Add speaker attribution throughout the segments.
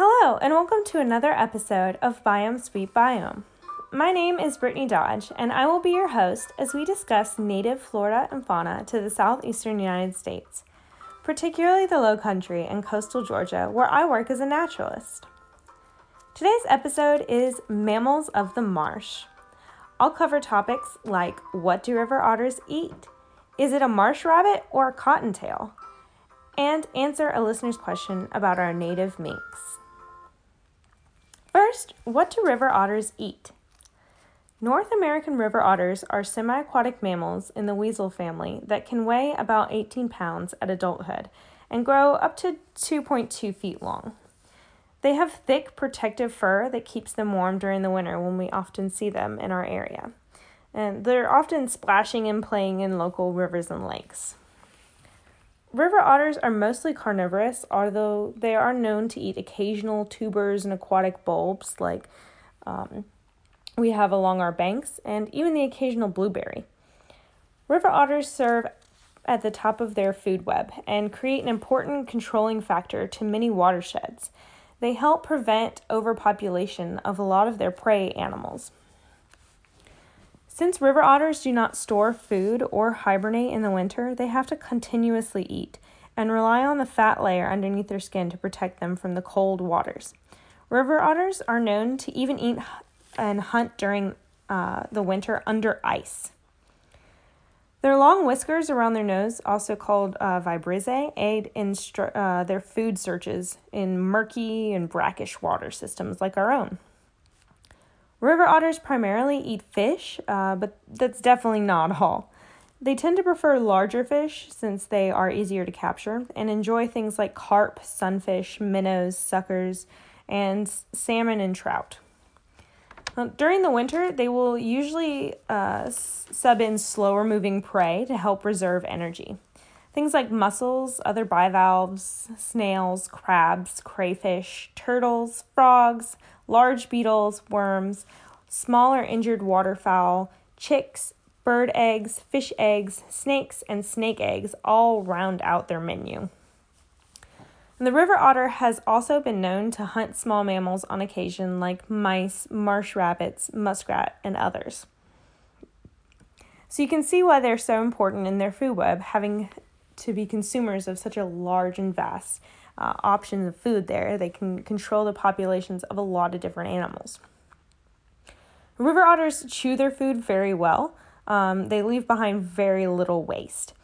Speaker 1: Hello, and welcome to another episode of Biome Sweet Biome. My name is Brittany Dodge, and I will be your host as we discuss native flora and fauna to the southeastern United States, particularly the Low Country and coastal Georgia, where I work as a naturalist. Today's episode is Mammals of the Marsh. I'll cover topics like what do river otters eat? Is it a marsh rabbit or a cottontail? And answer a listener's question about our native minks. First, what do river otters eat? North American river otters are semi aquatic mammals in the weasel family that can weigh about 18 pounds at adulthood and grow up to 2.2 feet long. They have thick protective fur that keeps them warm during the winter when we often see them in our area. And they're often splashing and playing in local rivers and lakes. River otters are mostly carnivorous, although they are known to eat occasional tubers and aquatic bulbs like um, we have along our banks, and even the occasional blueberry. River otters serve at the top of their food web and create an important controlling factor to many watersheds. They help prevent overpopulation of a lot of their prey animals. Since river otters do not store food or hibernate in the winter, they have to continuously eat and rely on the fat layer underneath their skin to protect them from the cold waters. River otters are known to even eat and hunt during uh, the winter under ice. Their long whiskers around their nose, also called uh, vibrissae, aid in str- uh, their food searches in murky and brackish water systems like our own. River otters primarily eat fish, uh, but that's definitely not all. They tend to prefer larger fish since they are easier to capture and enjoy things like carp, sunfish, minnows, suckers, and salmon and trout. During the winter, they will usually uh, sub in slower moving prey to help reserve energy. Things like mussels, other bivalves, snails, crabs, crayfish, turtles, frogs, large beetles, worms, smaller injured waterfowl, chicks, bird eggs, fish eggs, snakes, and snake eggs all round out their menu. And the river otter has also been known to hunt small mammals on occasion, like mice, marsh rabbits, muskrat, and others. So you can see why they're so important in their food web, having to be consumers of such a large and vast uh, options of food there. They can control the populations of a lot of different animals. River otters chew their food very well. Um, they leave behind very little waste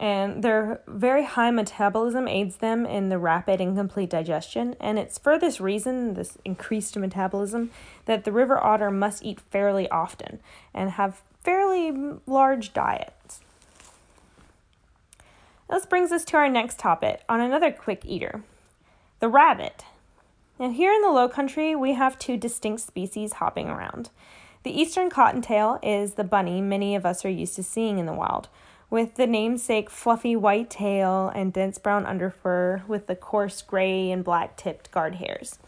Speaker 1: and their very high metabolism aids them in the rapid and complete digestion. And it's for this reason, this increased metabolism, that the river otter must eat fairly often and have fairly large diets. This brings us to our next topic on another quick eater the rabbit. Now, here in the low country, we have two distinct species hopping around. The eastern cottontail is the bunny many of us are used to seeing in the wild, with the namesake fluffy white tail and dense brown underfur with the coarse gray and black tipped guard hairs.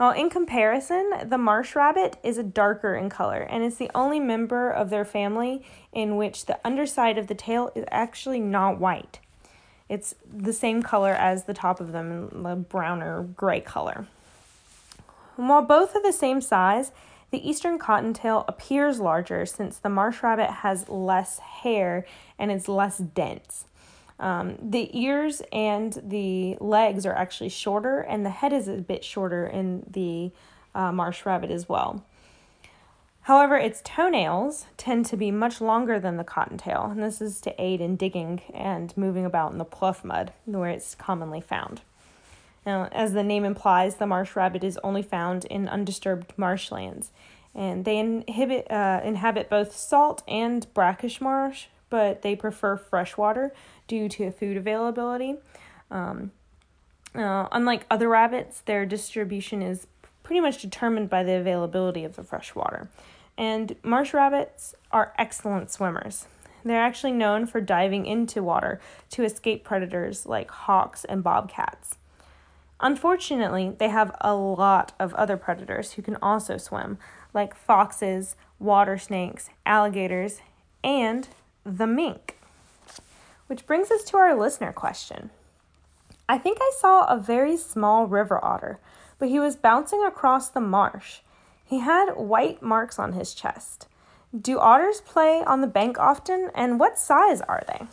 Speaker 1: Well, in comparison, the marsh rabbit is darker in color and is the only member of their family in which the underside of the tail is actually not white. It's the same color as the top of them, the browner gray color. And while both are the same size, the eastern cottontail appears larger since the marsh rabbit has less hair and is less dense. Um, the ears and the legs are actually shorter, and the head is a bit shorter in the uh, marsh rabbit as well. However, its toenails tend to be much longer than the cottontail, and this is to aid in digging and moving about in the pluff mud where it's commonly found. Now, as the name implies, the marsh rabbit is only found in undisturbed marshlands, and they inhibit, uh, inhabit both salt and brackish marsh, but they prefer freshwater due to food availability. Um, uh, unlike other rabbits, their distribution is pretty much determined by the availability of the fresh water. And marsh rabbits are excellent swimmers. They're actually known for diving into water to escape predators like hawks and bobcats. Unfortunately, they have a lot of other predators who can also swim, like foxes, water snakes, alligators, and the mink. Which brings us to our listener question. I think I saw a very small river otter, but he was bouncing across the marsh. He had white marks on his chest. Do otters play on the bank often, and what size are they?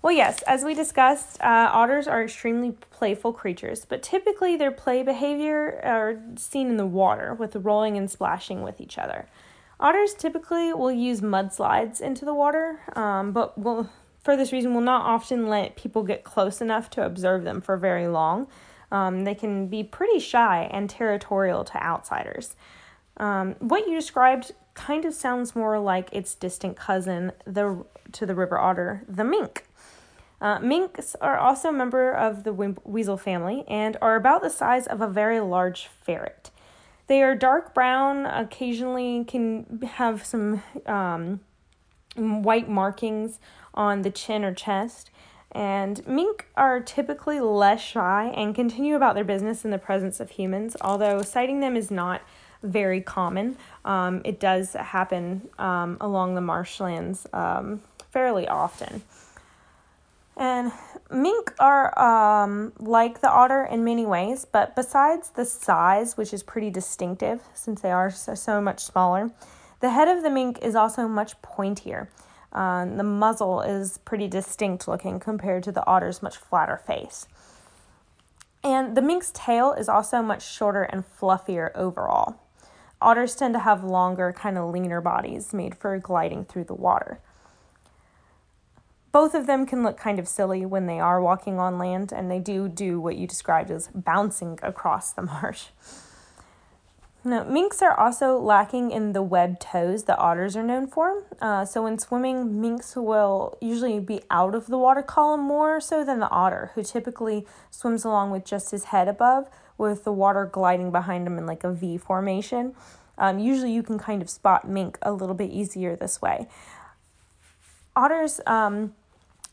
Speaker 1: Well, yes, as we discussed, uh, otters are extremely playful creatures, but typically their play behavior are seen in the water with rolling and splashing with each other. Otters typically will use mudslides into the water, um, but will, for this reason, will not often let people get close enough to observe them for very long. Um, they can be pretty shy and territorial to outsiders. Um, what you described kind of sounds more like its distant cousin, the to the river otter, the mink. Uh, minks are also a member of the weasel family and are about the size of a very large ferret. They are dark brown, occasionally can have some um, white markings on the chin or chest. And mink are typically less shy and continue about their business in the presence of humans, although sighting them is not very common. Um, it does happen um, along the marshlands um, fairly often. And mink are um, like the otter in many ways, but besides the size, which is pretty distinctive since they are so, so much smaller, the head of the mink is also much pointier. Uh, the muzzle is pretty distinct looking compared to the otter's much flatter face. And the mink's tail is also much shorter and fluffier overall. Otters tend to have longer, kind of leaner bodies made for gliding through the water. Both of them can look kind of silly when they are walking on land, and they do do what you described as bouncing across the marsh. Now, minks are also lacking in the webbed toes that otters are known for. Uh, so, when swimming, minks will usually be out of the water column more so than the otter, who typically swims along with just his head above, with the water gliding behind him in like a V formation. Um, usually, you can kind of spot mink a little bit easier this way. Otters um,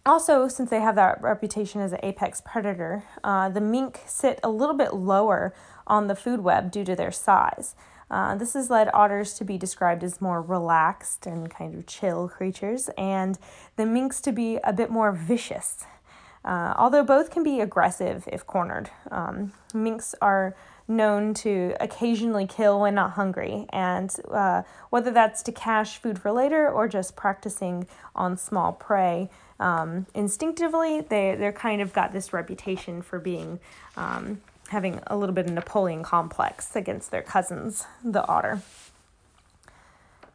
Speaker 1: also, since they have that reputation as an apex predator, uh, the mink sit a little bit lower on the food web due to their size. Uh, this has led otters to be described as more relaxed and kind of chill creatures, and the minks to be a bit more vicious. Uh, although both can be aggressive if cornered. Um, minks are known to occasionally kill when not hungry, and uh, whether that's to cache food for later or just practicing on small prey, um, instinctively they they're kind of got this reputation for being um, having a little bit of Napoleon complex against their cousins, the otter.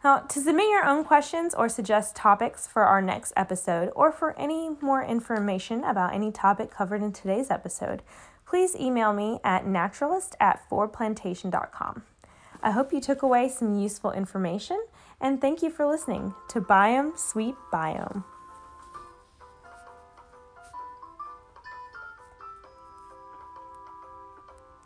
Speaker 1: Now, to submit your own questions or suggest topics for our next episode, or for any more information about any topic covered in today's episode, please email me at naturalist at fordplantation.com. I hope you took away some useful information, and thank you for listening to Biome Sweet Biome.